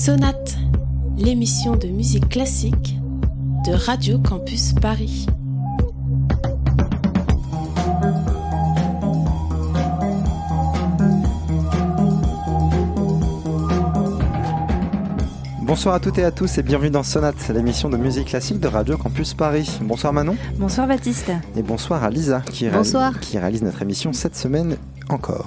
Sonate, l'émission de musique classique de Radio Campus Paris. Bonsoir à toutes et à tous et bienvenue dans Sonate, l'émission de musique classique de Radio Campus Paris. Bonsoir Manon. Bonsoir Baptiste. Et bonsoir à Lisa qui, Bonsoir. qui réalise notre émission cette semaine encore.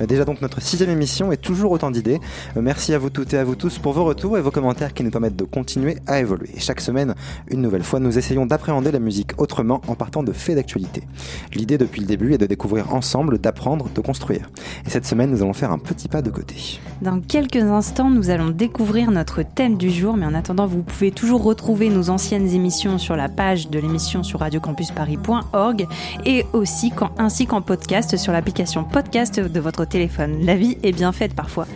Euh, Déjà donc notre sixième émission et toujours autant d'idées. Euh, Merci à vous toutes et à vous tous pour vos retours et vos commentaires qui nous permettent de continuer à évoluer. Chaque semaine, une nouvelle fois, nous essayons d'appréhender la musique autrement en partant de faits d'actualité. L'idée depuis le début est de découvrir ensemble, d'apprendre, de construire. Et cette semaine, nous allons faire un petit pas de côté. Dans quelques instants, nous allons découvrir notre thème du jour, mais en attendant, vous pouvez toujours retrouver nos anciennes émissions sur la page de l'émission sur radiocampusparis.org et aussi quand, ainsi qu'en podcast sur l'application podcast de votre téléphone. La vie est bien faite parfois.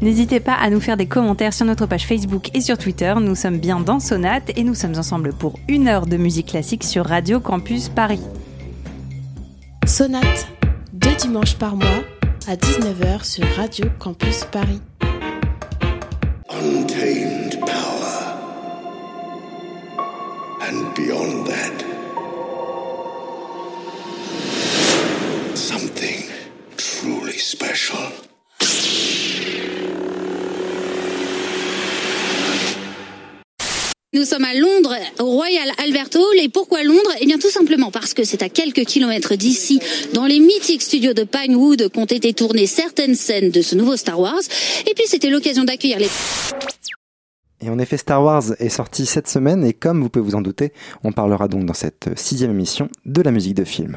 N'hésitez pas à nous faire des commentaires sur notre page Facebook et sur Twitter. Nous sommes bien dans Sonate et nous sommes ensemble pour une heure de musique classique sur Radio Campus Paris. Sonate, deux dimanches par mois à 19h sur Radio Campus Paris. untamed power. And beyond that, something truly special. Nous sommes à Londres, au Royal Albert Hall. Et pourquoi Londres? Eh bien, tout simplement parce que c'est à quelques kilomètres d'ici, dans les mythiques studios de Pinewood, qu'ont été tournées certaines scènes de ce nouveau Star Wars. Et puis, c'était l'occasion d'accueillir les... Et en effet, Star Wars est sorti cette semaine et comme vous pouvez vous en douter, on parlera donc dans cette sixième émission de la musique de film.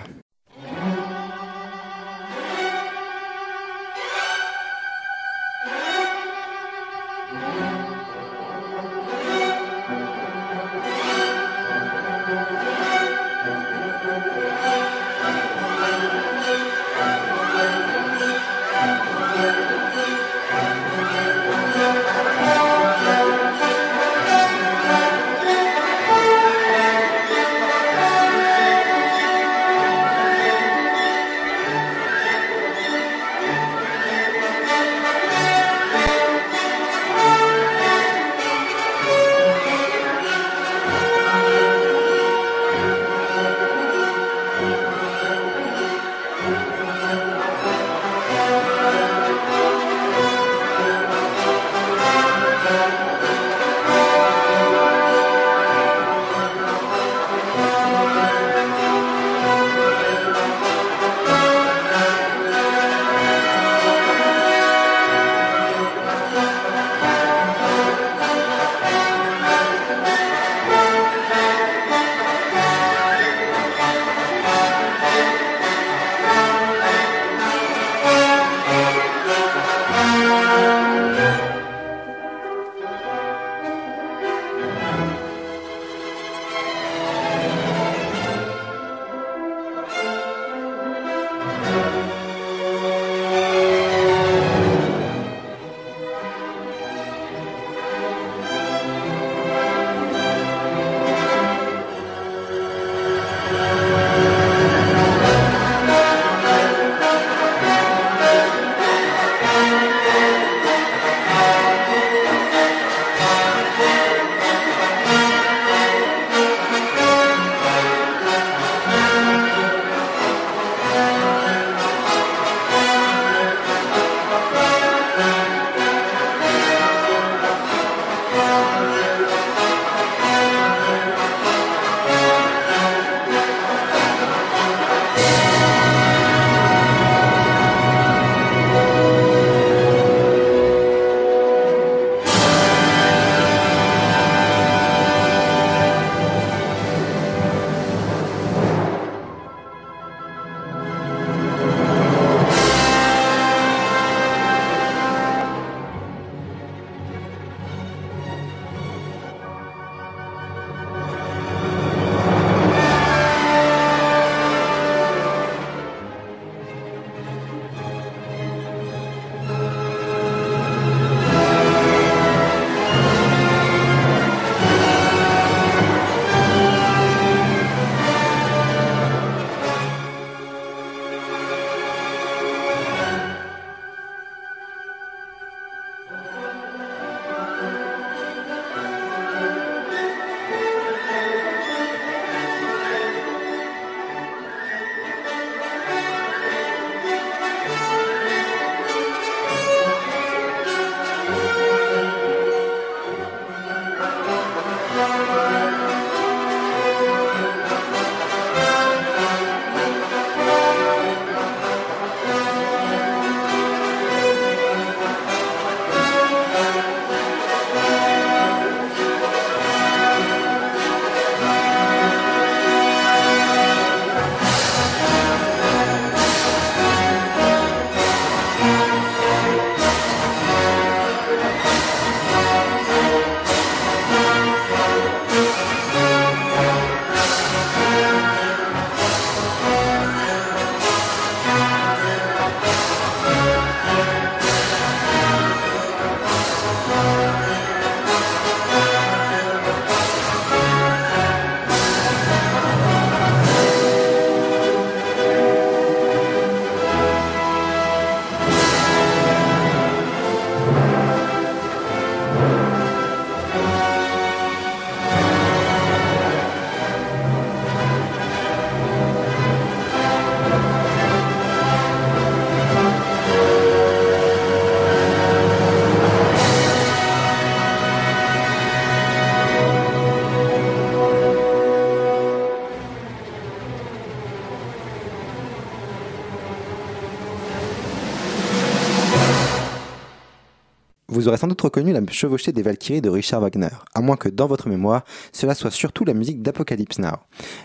Vous aurez sans doute reconnu la chevauchée des Valkyries de Richard Wagner, à moins que dans votre mémoire, cela soit surtout la musique d'Apocalypse Now.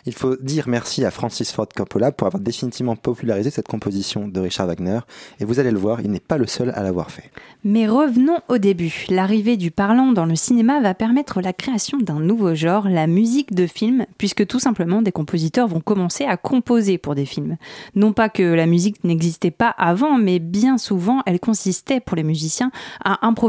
Il faut dire merci à Francis Ford Coppola pour avoir définitivement popularisé cette composition de Richard Wagner, et vous allez le voir, il n'est pas le seul à l'avoir fait. Mais revenons au début. L'arrivée du parlant dans le cinéma va permettre la création d'un nouveau genre, la musique de film, puisque tout simplement des compositeurs vont commencer à composer pour des films. Non pas que la musique n'existait pas avant, mais bien souvent elle consistait pour les musiciens à improviser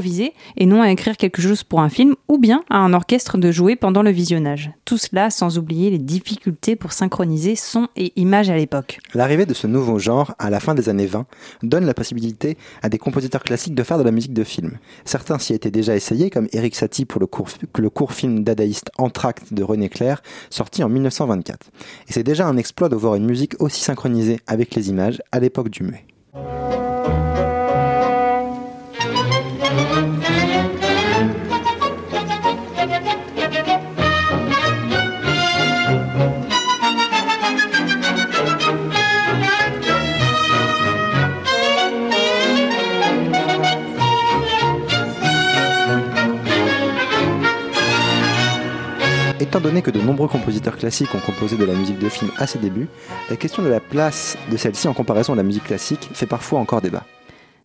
et non à écrire quelque chose pour un film ou bien à un orchestre de jouer pendant le visionnage. Tout cela sans oublier les difficultés pour synchroniser son et image à l'époque. L'arrivée de ce nouveau genre, à la fin des années 20, donne la possibilité à des compositeurs classiques de faire de la musique de film. Certains s'y étaient déjà essayés, comme Eric Satie pour le court, film dadaïste Entracte de René Clair, sorti en 1924. Et c'est déjà un exploit de voir une musique aussi synchronisée avec les images à l'époque du muet. Étant donné que de nombreux compositeurs classiques ont composé de la musique de film à ses débuts, la question de la place de celle-ci en comparaison à la musique classique fait parfois encore débat.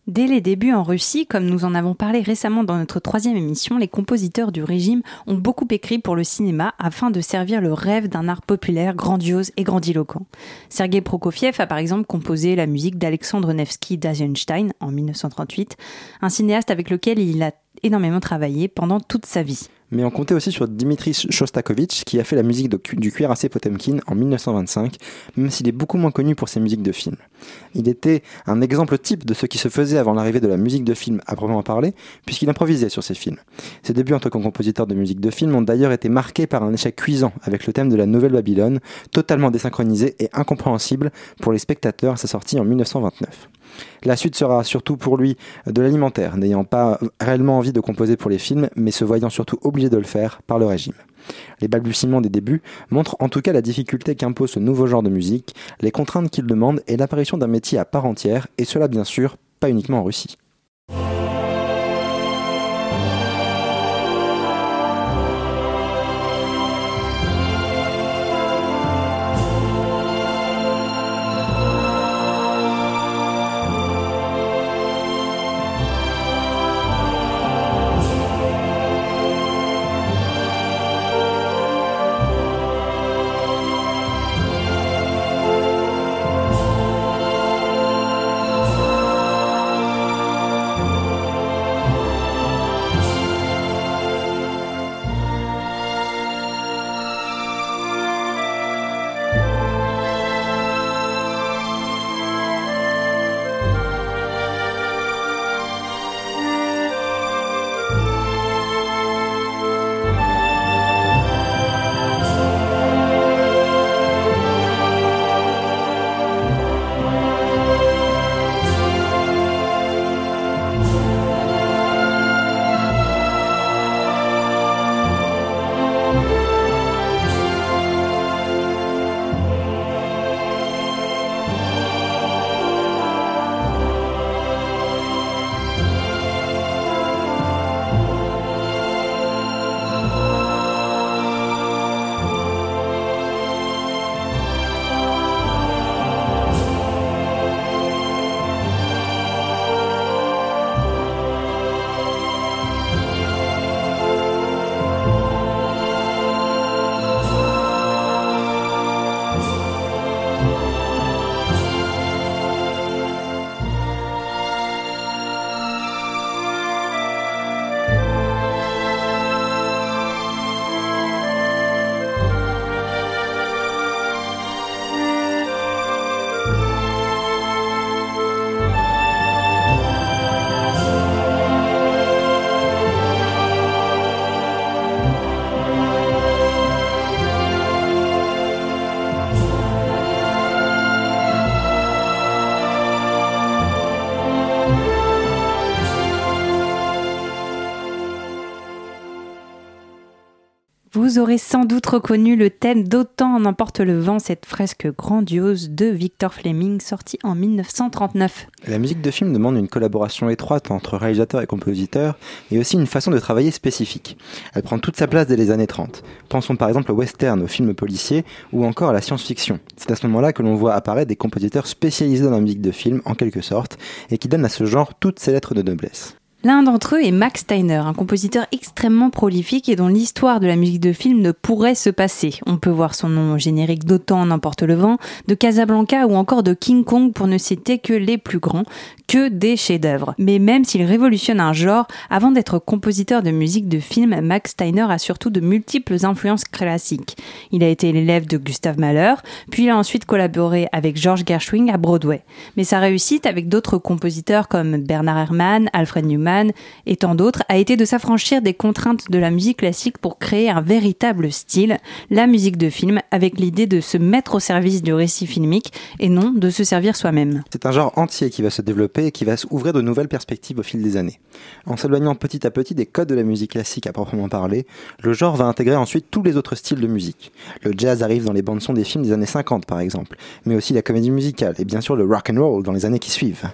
Dès les débuts en Russie, comme nous en avons parlé récemment dans notre troisième émission, les compositeurs du régime ont beaucoup écrit pour le cinéma afin de servir le rêve d'un art populaire grandiose et grandiloquent. Sergei Prokofiev a par exemple composé la musique d'Alexandre Nevsky d'Eisenstein en 1938, un cinéaste avec lequel il a énormément travaillé pendant toute sa vie mais on comptait aussi sur Dimitri Shostakovich qui a fait la musique de, du cuirassé Potemkin en 1925, même s'il est beaucoup moins connu pour ses musiques de film. Il était un exemple type de ce qui se faisait avant l'arrivée de la musique de film à proprement parler, puisqu'il improvisait sur ses films. Ses débuts en tant que compositeur de musique de film ont d'ailleurs été marqués par un échec cuisant avec le thème de la Nouvelle Babylone, totalement désynchronisé et incompréhensible pour les spectateurs à sa sortie en 1929. La suite sera surtout pour lui de l'alimentaire, n'ayant pas réellement envie de composer pour les films, mais se voyant surtout obligé de le faire par le régime. Les balbutiements des débuts montrent en tout cas la difficulté qu'impose ce nouveau genre de musique, les contraintes qu'il demande et l'apparition d'un métier à part entière, et cela bien sûr pas uniquement en Russie. Vous aurez sans doute reconnu le thème d'Autant en emporte le vent, cette fresque grandiose de Victor Fleming sortie en 1939. La musique de film demande une collaboration étroite entre réalisateur et compositeur et aussi une façon de travailler spécifique. Elle prend toute sa place dès les années 30. Pensons par exemple au western, au film policier ou encore à la science-fiction. C'est à ce moment-là que l'on voit apparaître des compositeurs spécialisés dans la musique de film en quelque sorte et qui donnent à ce genre toutes ses lettres de noblesse. L'un d'entre eux est Max Steiner, un compositeur extrêmement prolifique et dont l'histoire de la musique de film ne pourrait se passer. On peut voir son nom au générique d'Autant n'importe le vent, de Casablanca ou encore de King Kong pour ne citer que les plus grands, que des chefs-d'œuvre. Mais même s'il révolutionne un genre, avant d'être compositeur de musique de film, Max Steiner a surtout de multiples influences classiques. Il a été l'élève de Gustav Mahler, puis il a ensuite collaboré avec George Gershwin à Broadway. Mais sa réussite avec d'autres compositeurs comme Bernard Herrmann, Alfred Newman, et tant d'autres a été de s'affranchir des contraintes de la musique classique pour créer un véritable style, la musique de film, avec l'idée de se mettre au service du récit filmique et non de se servir soi-même. C'est un genre entier qui va se développer et qui va ouvrir de nouvelles perspectives au fil des années. En s'éloignant petit à petit des codes de la musique classique à proprement parler, le genre va intégrer ensuite tous les autres styles de musique. Le jazz arrive dans les bandes son des films des années 50 par exemple, mais aussi la comédie musicale et bien sûr le rock and roll dans les années qui suivent.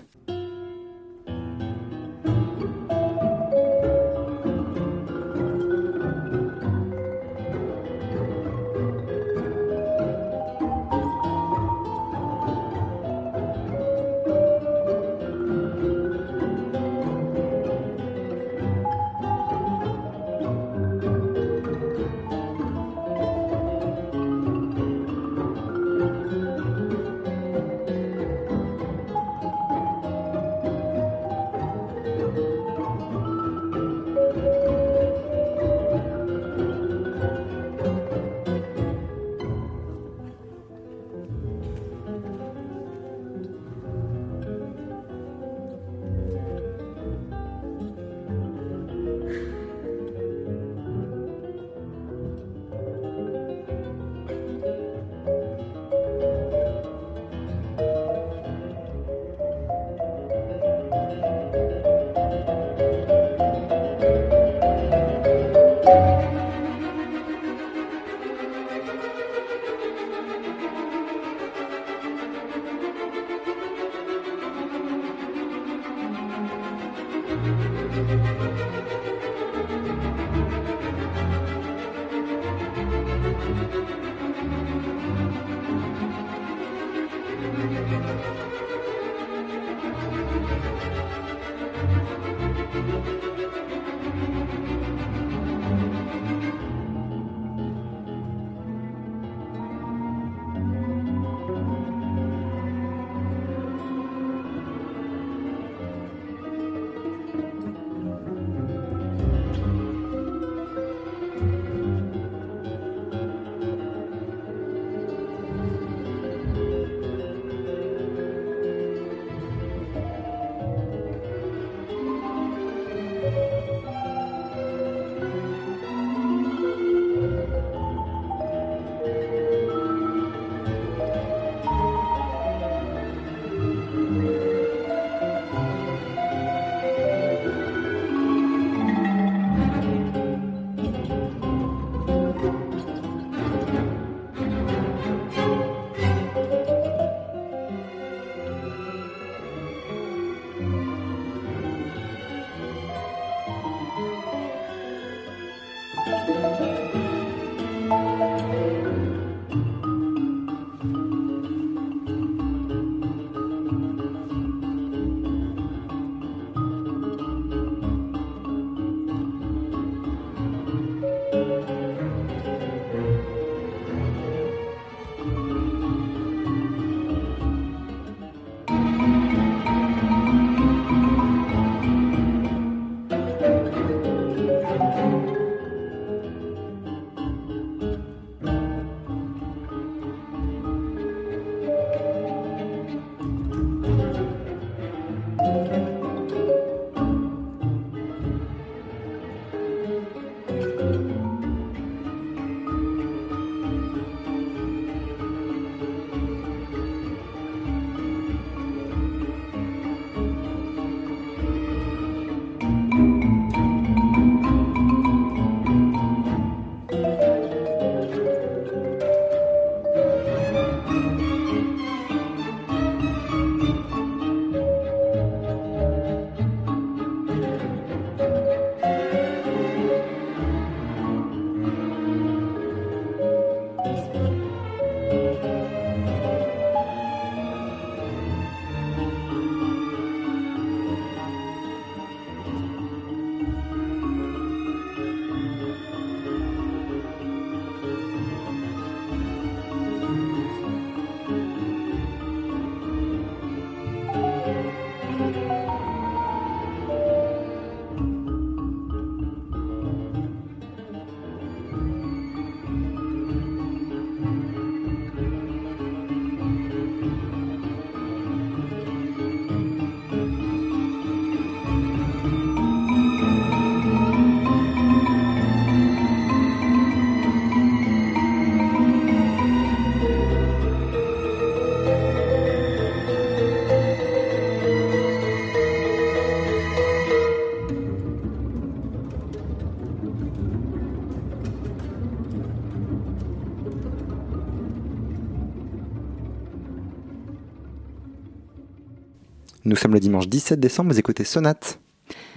Nous sommes le dimanche 17 décembre, vous écoutez Sonate.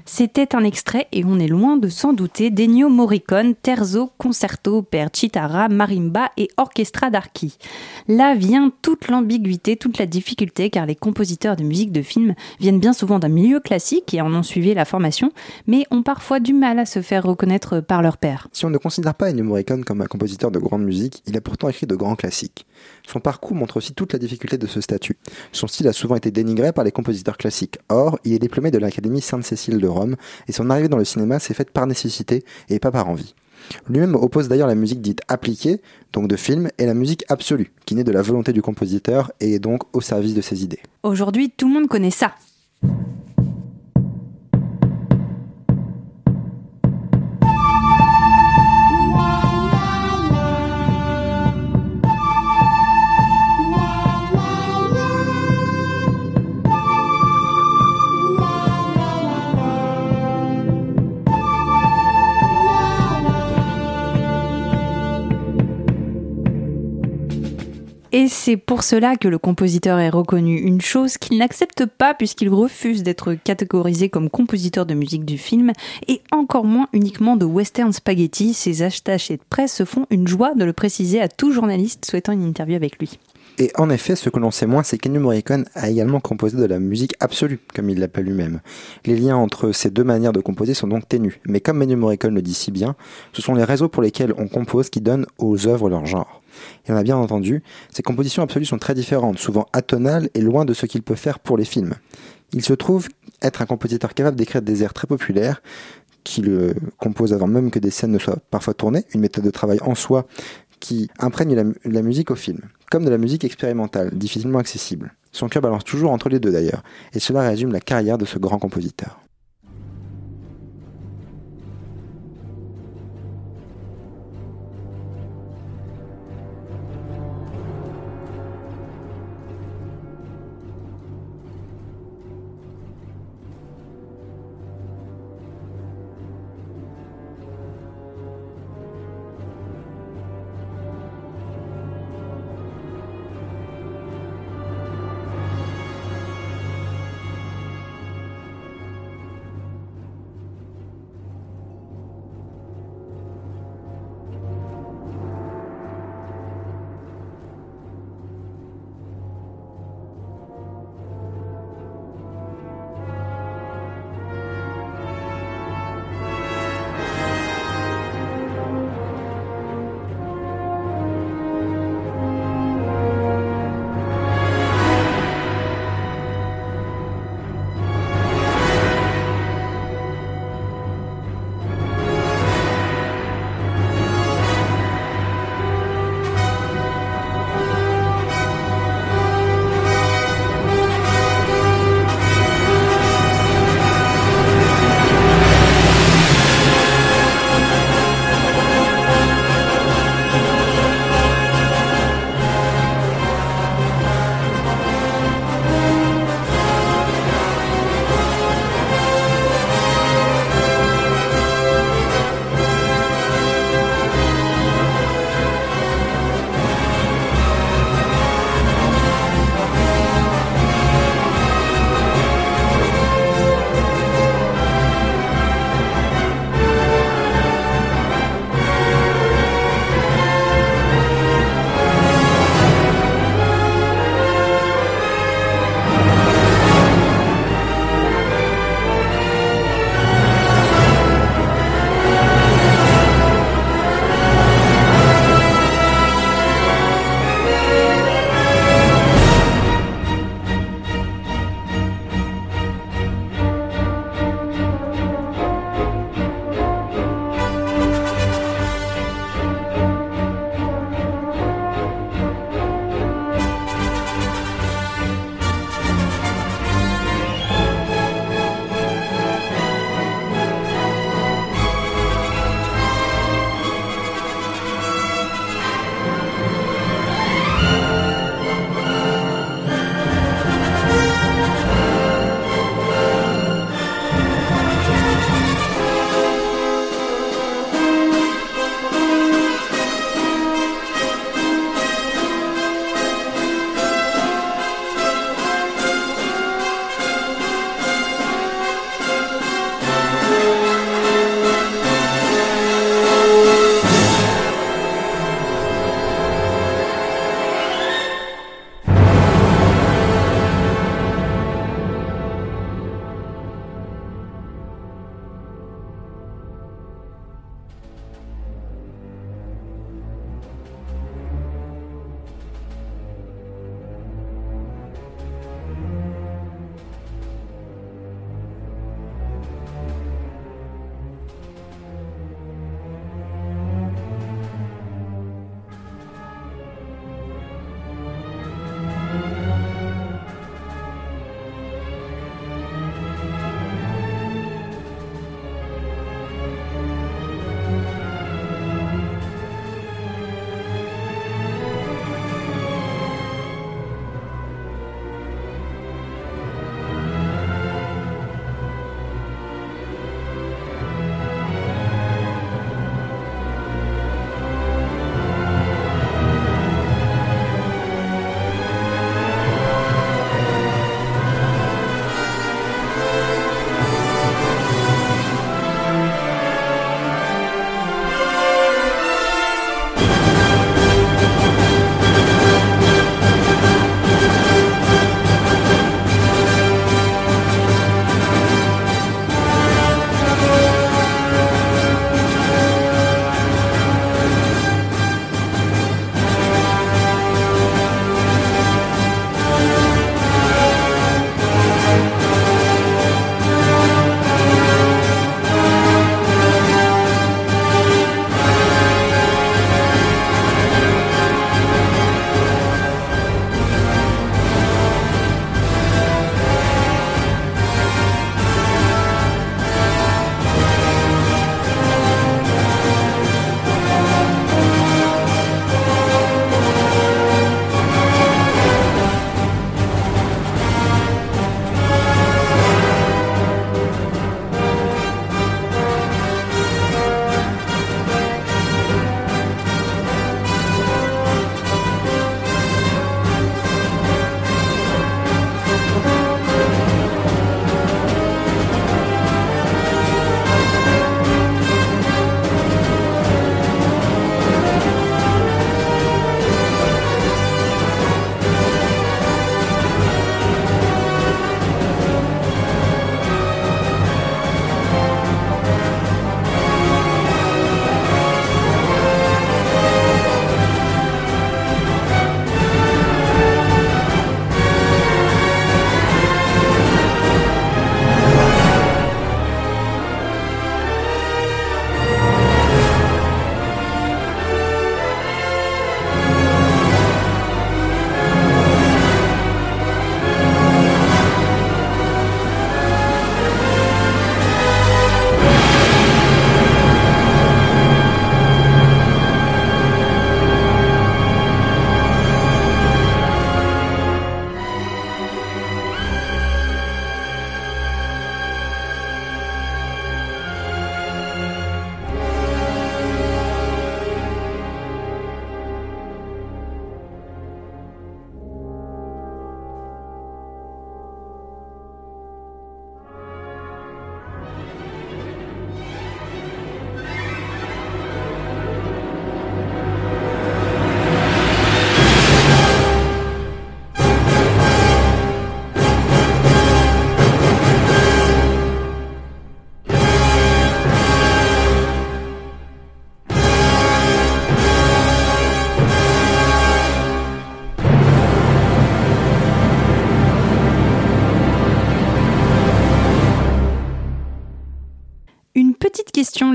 C'était un extrait, et on est loin de s'en douter, d'Ennio Morricone, Terzo, Concerto per Chitara, Marimba et Orchestra d'Archi. Là vient toute l'ambiguïté, toute la difficulté, car les compositeurs de musique de film viennent bien souvent d'un milieu classique et en ont suivi la formation, mais ont parfois du mal à se faire reconnaître par leur père. Si on ne considère pas Ennio Morricone comme un compositeur de grande musique, il a pourtant écrit de grands classiques. Son parcours montre aussi toute la difficulté de ce statut. Son style a souvent été dénigré par les compositeurs classiques. Or, il est diplômé de l'Académie Sainte-Cécile de Rome, et son arrivée dans le cinéma s'est faite par nécessité et pas par envie. Lui-même oppose d'ailleurs la musique dite appliquée, donc de film, et la musique absolue, qui naît de la volonté du compositeur et est donc au service de ses idées. Aujourd'hui, tout le monde connaît ça. Et c'est pour cela que le compositeur est reconnu. Une chose qu'il n'accepte pas puisqu'il refuse d'être catégorisé comme compositeur de musique du film et encore moins uniquement de western spaghetti. Ses attachés de presse se font une joie de le préciser à tout journaliste souhaitant une interview avec lui. Et en effet, ce que l'on sait moins, c'est qu'Ennio Morricone a également composé de la musique absolue, comme il l'appelle lui-même. Les liens entre ces deux manières de composer sont donc ténus. Mais comme Ennio Morricone le dit si bien, ce sont les réseaux pour lesquels on compose qui donnent aux œuvres leur genre. Et on a bien entendu, ces compositions absolues sont très différentes, souvent atonales et loin de ce qu'il peut faire pour les films. Il se trouve être un compositeur capable d'écrire des airs très populaires, qui le compose avant même que des scènes ne soient parfois tournées, une méthode de travail en soi qui imprègne la, la musique au film, comme de la musique expérimentale, difficilement accessible. Son cœur balance toujours entre les deux d'ailleurs, et cela résume la carrière de ce grand compositeur.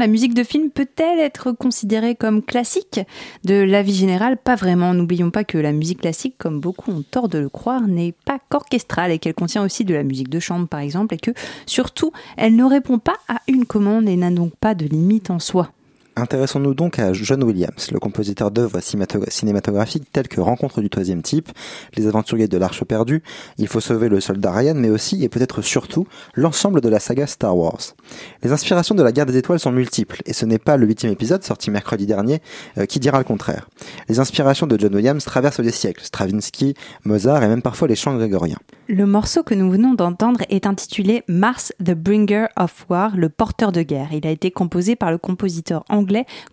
La musique de film peut-elle être considérée comme classique? De l'avis général, pas vraiment. N'oublions pas que la musique classique, comme beaucoup ont tort de le croire, n'est pas qu'orchestrale et qu'elle contient aussi de la musique de chambre par exemple et que surtout, elle ne répond pas à une commande et n'a donc pas de limite en soi. Intéressons-nous donc à John Williams, le compositeur d'œuvres cinématographiques telles que Rencontre du troisième type, Les aventuriers de l'Arche perdue, Il faut sauver le soldat Ryan, mais aussi et peut-être surtout l'ensemble de la saga Star Wars. Les inspirations de la guerre des étoiles sont multiples, et ce n'est pas le huitième épisode sorti mercredi dernier euh, qui dira le contraire. Les inspirations de John Williams traversent des siècles, Stravinsky, Mozart et même parfois les chants grégoriens. Le morceau que nous venons d'entendre est intitulé Mars the Bringer of War, le porteur de guerre. Il a été composé par le compositeur anglais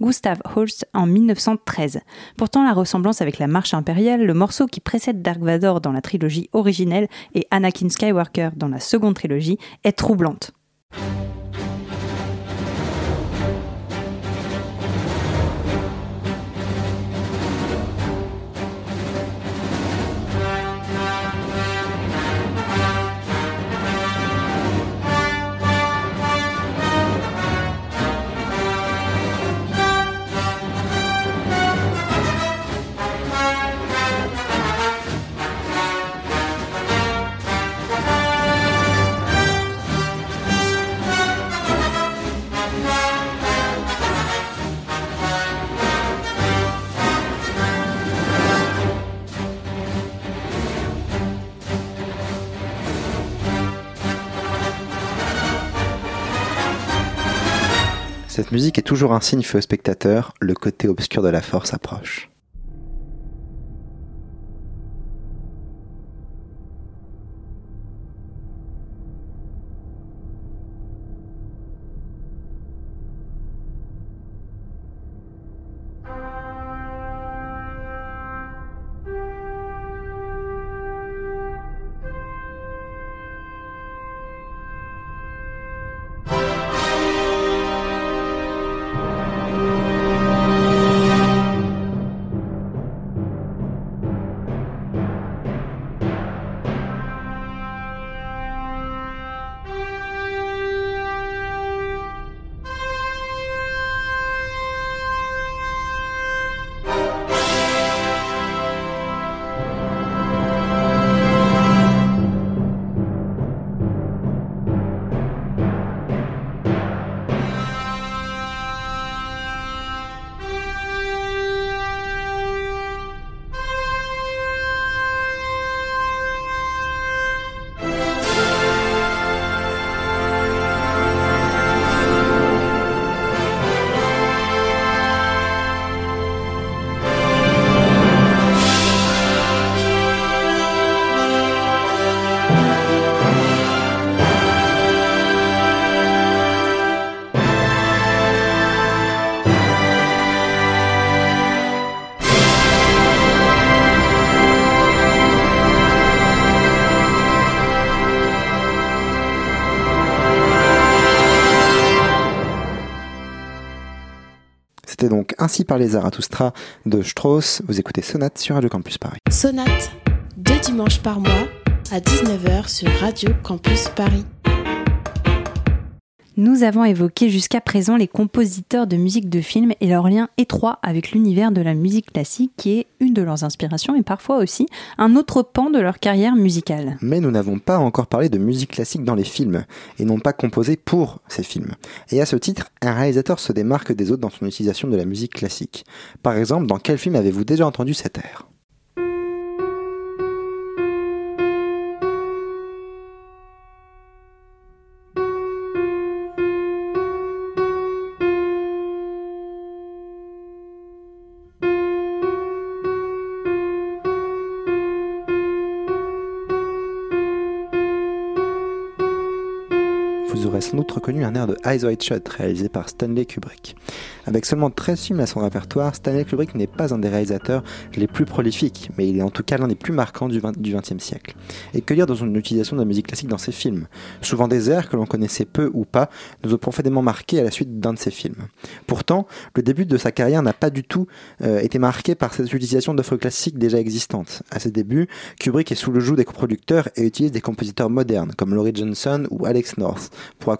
Gustav Holst en 1913. Pourtant, la ressemblance avec la marche impériale, le morceau qui précède Dark Vador dans la trilogie originelle et Anakin Skywalker dans la seconde trilogie, est troublante. Musique est toujours un signe fait au spectateur, le côté obscur de la force approche. Ainsi par les Zarathustra de Strauss. Vous écoutez Sonate sur Radio Campus Paris. Sonate, deux dimanches par mois à 19h sur Radio Campus Paris. Nous avons évoqué jusqu'à présent les compositeurs de musique de film et leur lien étroit avec l'univers de la musique classique qui est une de leurs inspirations et parfois aussi un autre pan de leur carrière musicale. Mais nous n'avons pas encore parlé de musique classique dans les films et non pas composée pour ces films. Et à ce titre, un réalisateur se démarque des autres dans son utilisation de la musique classique. Par exemple, dans quel film avez-vous déjà entendu cet air sans doute reconnu un air de Eyes Wide Shut réalisé par Stanley Kubrick. Avec seulement 13 films à son répertoire, Stanley Kubrick n'est pas un des réalisateurs les plus prolifiques, mais il est en tout cas l'un des plus marquants du, 20, du 20e siècle. Et que dire dans une utilisation de la musique classique dans ses films? Souvent des airs que l'on connaissait peu ou pas, nous ont profondément marqués à la suite d'un de ses films. Pourtant, le début de sa carrière n'a pas du tout euh, été marqué par cette utilisation d'offres classiques déjà existantes. À ses débuts, Kubrick est sous le joug des coproducteurs et utilise des compositeurs modernes comme Laurie Johnson ou Alex North, pour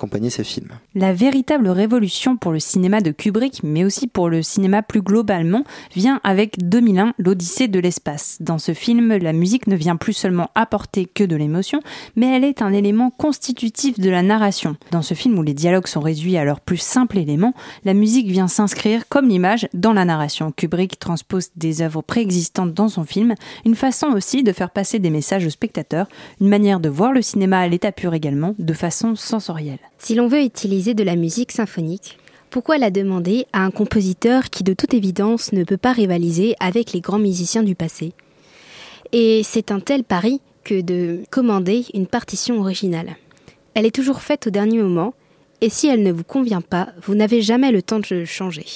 La véritable révolution pour le cinéma de Kubrick, mais aussi pour le cinéma plus globalement, vient avec 2001, l'Odyssée de l'espace. Dans ce film, la musique ne vient plus seulement apporter que de l'émotion, mais elle est un élément constitutif de la narration. Dans ce film où les dialogues sont réduits à leur plus simple élément, la musique vient s'inscrire comme l'image dans la narration. Kubrick transpose des œuvres préexistantes dans son film, une façon aussi de faire passer des messages aux spectateurs, une manière de voir le cinéma à l'état pur également, de façon sensorielle. Si l'on veut utiliser de la musique symphonique, pourquoi la demander à un compositeur qui de toute évidence ne peut pas rivaliser avec les grands musiciens du passé? Et c'est un tel pari que de commander une partition originale. Elle est toujours faite au dernier moment, et si elle ne vous convient pas, vous n'avez jamais le temps de changer.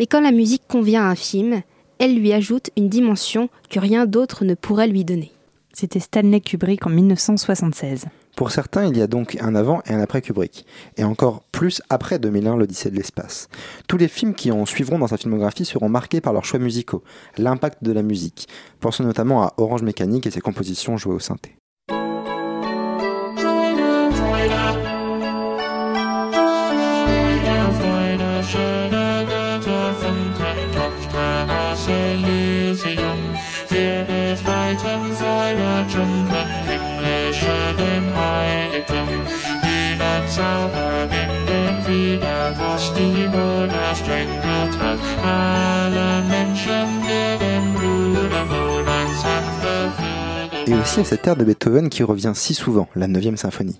Mais quand la musique convient à un film, elle lui ajoute une dimension que rien d'autre ne pourrait lui donner. C'était Stanley Kubrick en 1976. Pour certains, il y a donc un avant et un après Kubrick, et encore plus après 2001, l'Odyssée de l'espace. Tous les films qui en suivront dans sa filmographie seront marqués par leurs choix musicaux, l'impact de la musique. Pensons notamment à Orange Mécanique et ses compositions jouées au synthé. Et aussi à cette air de Beethoven qui revient si souvent, la 9 symphonie.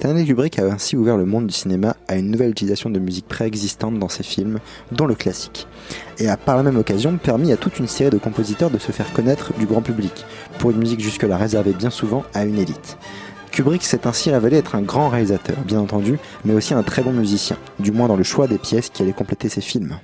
Stanley Kubrick a ainsi ouvert le monde du cinéma à une nouvelle utilisation de musique préexistante dans ses films, dont le classique, et a par la même occasion permis à toute une série de compositeurs de se faire connaître du grand public, pour une musique jusque-là réservée bien souvent à une élite. Kubrick s'est ainsi révélé être un grand réalisateur, bien entendu, mais aussi un très bon musicien, du moins dans le choix des pièces qui allaient compléter ses films.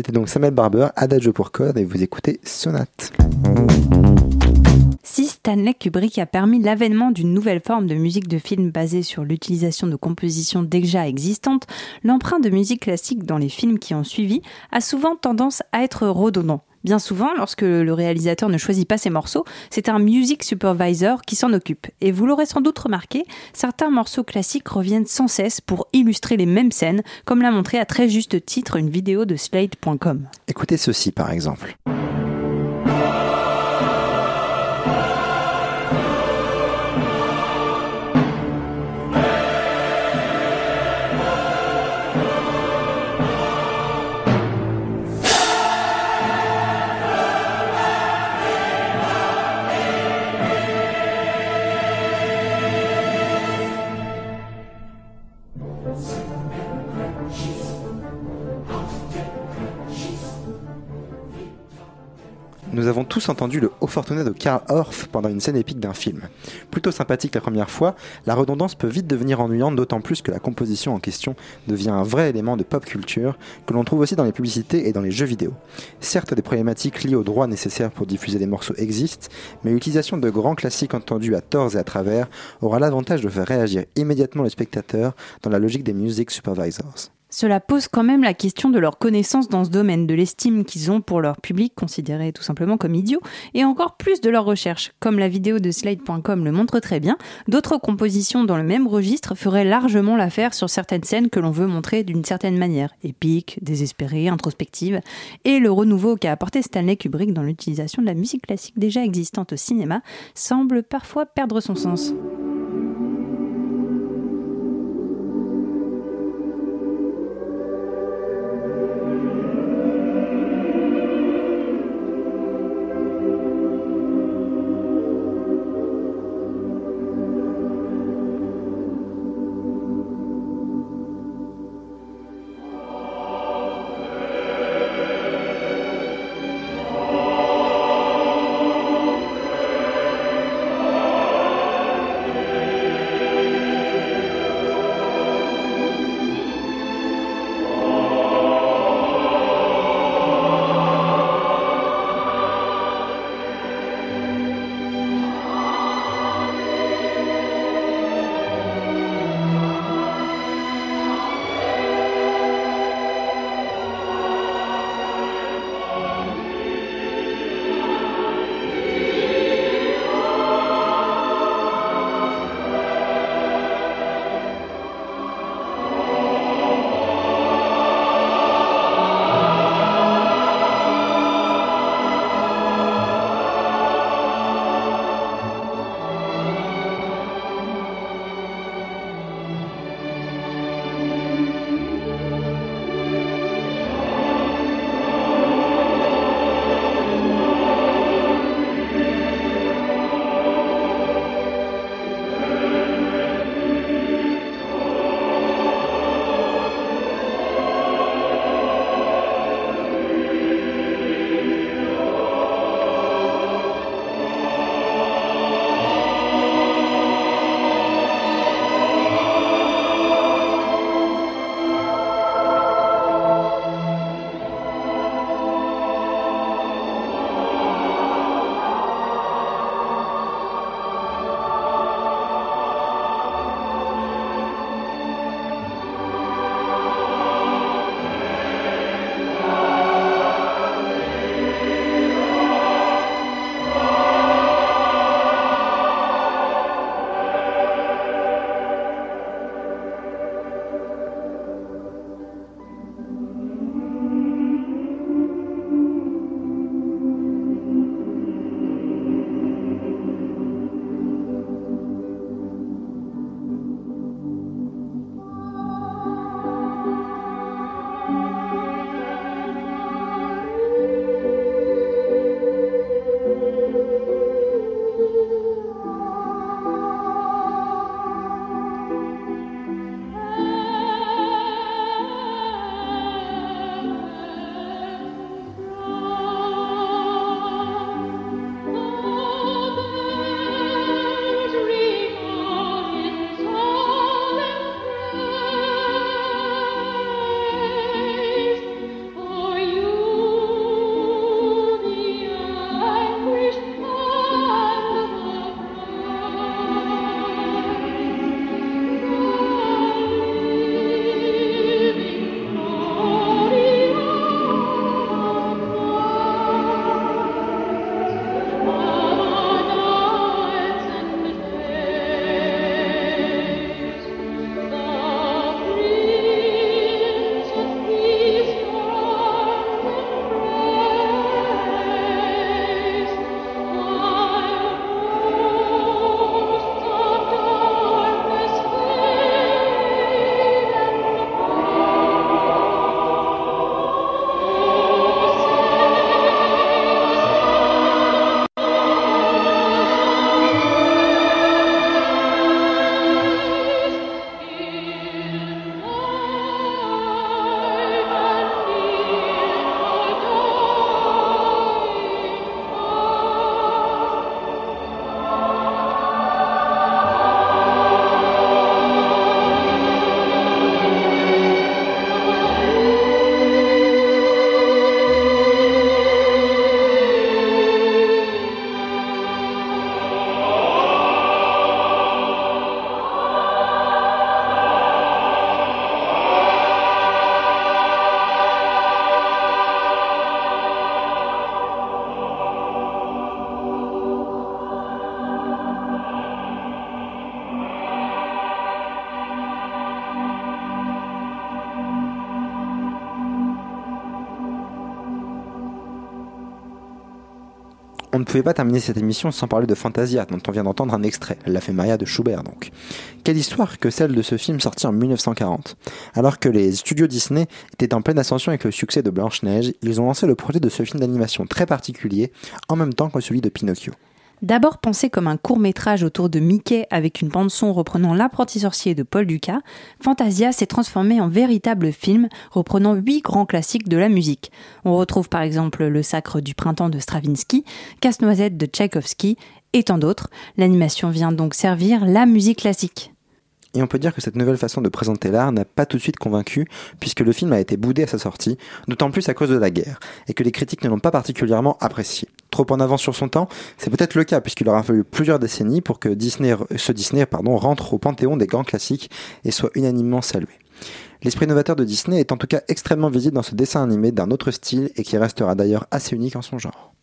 C'était donc Samuel Barber, Adagio pour code, et vous écoutez Sonate. Si Stanley Kubrick a permis l'avènement d'une nouvelle forme de musique de film basée sur l'utilisation de compositions déjà existantes, l'empreinte de musique classique dans les films qui ont suivi a souvent tendance à être redondant. Bien souvent, lorsque le réalisateur ne choisit pas ses morceaux, c'est un music supervisor qui s'en occupe. Et vous l'aurez sans doute remarqué, certains morceaux classiques reviennent sans cesse pour illustrer les mêmes scènes, comme l'a montré à très juste titre une vidéo de Slate.com. Écoutez ceci par exemple. Nous avons tous entendu le haut fortuné de Karl Orff pendant une scène épique d'un film. Plutôt sympathique la première fois, la redondance peut vite devenir ennuyante, d'autant plus que la composition en question devient un vrai élément de pop culture que l'on trouve aussi dans les publicités et dans les jeux vidéo. Certes, des problématiques liées aux droits nécessaires pour diffuser des morceaux existent, mais l'utilisation de grands classiques entendus à tort et à travers aura l'avantage de faire réagir immédiatement le spectateur dans la logique des music supervisors. Cela pose quand même la question de leur connaissance dans ce domaine, de l'estime qu'ils ont pour leur public, considéré tout simplement comme idiot, et encore plus de leur recherche. Comme la vidéo de Slide.com le montre très bien, d'autres compositions dans le même registre feraient largement l'affaire sur certaines scènes que l'on veut montrer d'une certaine manière, épique, désespérée, introspective, et le renouveau qu'a apporté Stanley Kubrick dans l'utilisation de la musique classique déjà existante au cinéma semble parfois perdre son sens. On ne pouvait pas terminer cette émission sans parler de Fantasia, dont on vient d'entendre un extrait, La Maria de Schubert donc. Quelle histoire que celle de ce film sorti en 1940. Alors que les studios Disney étaient en pleine ascension avec le succès de Blanche-Neige, ils ont lancé le projet de ce film d'animation très particulier, en même temps que celui de Pinocchio. D'abord pensé comme un court métrage autour de Mickey avec une bande son reprenant L'apprenti sorcier de Paul Dukas, Fantasia s'est transformé en véritable film reprenant huit grands classiques de la musique. On retrouve par exemple Le Sacre du printemps de Stravinsky, Casse-noisette de Tchaïkovski et tant d'autres. L'animation vient donc servir la musique classique. Et on peut dire que cette nouvelle façon de présenter l'art n'a pas tout de suite convaincu, puisque le film a été boudé à sa sortie, d'autant plus à cause de la guerre, et que les critiques ne l'ont pas particulièrement apprécié. Trop en avance sur son temps, c'est peut-être le cas, puisqu'il aura fallu plusieurs décennies pour que Disney, ce Disney pardon, rentre au panthéon des grands classiques et soit unanimement salué. L'esprit novateur de Disney est en tout cas extrêmement visible dans ce dessin animé d'un autre style et qui restera d'ailleurs assez unique en son genre.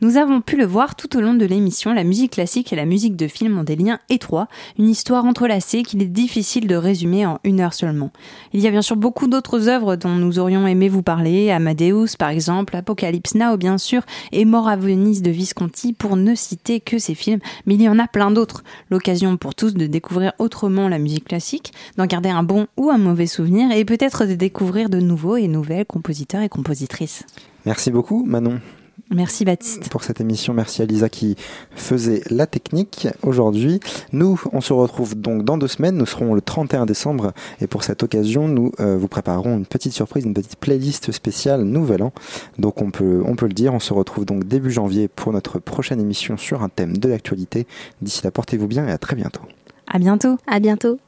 Nous avons pu le voir tout au long de l'émission, la musique classique et la musique de film ont des liens étroits, une histoire entrelacée qu'il est difficile de résumer en une heure seulement. Il y a bien sûr beaucoup d'autres œuvres dont nous aurions aimé vous parler, Amadeus par exemple, Apocalypse Now bien sûr, et Mort à Venise de Visconti pour ne citer que ces films, mais il y en a plein d'autres. L'occasion pour tous de découvrir autrement la musique classique, d'en garder un bon ou un mauvais souvenir et peut-être de découvrir de nouveaux et nouvelles compositeurs et compositrices. Merci beaucoup Manon. Merci Baptiste. Pour cette émission, merci à Lisa qui faisait la technique aujourd'hui. Nous, on se retrouve donc dans deux semaines. Nous serons le 31 décembre et pour cette occasion, nous euh, vous préparerons une petite surprise, une petite playlist spéciale Nouvel An. Donc on peut, on peut le dire, on se retrouve donc début janvier pour notre prochaine émission sur un thème de l'actualité. D'ici là, portez-vous bien et à très bientôt. À bientôt. À bientôt.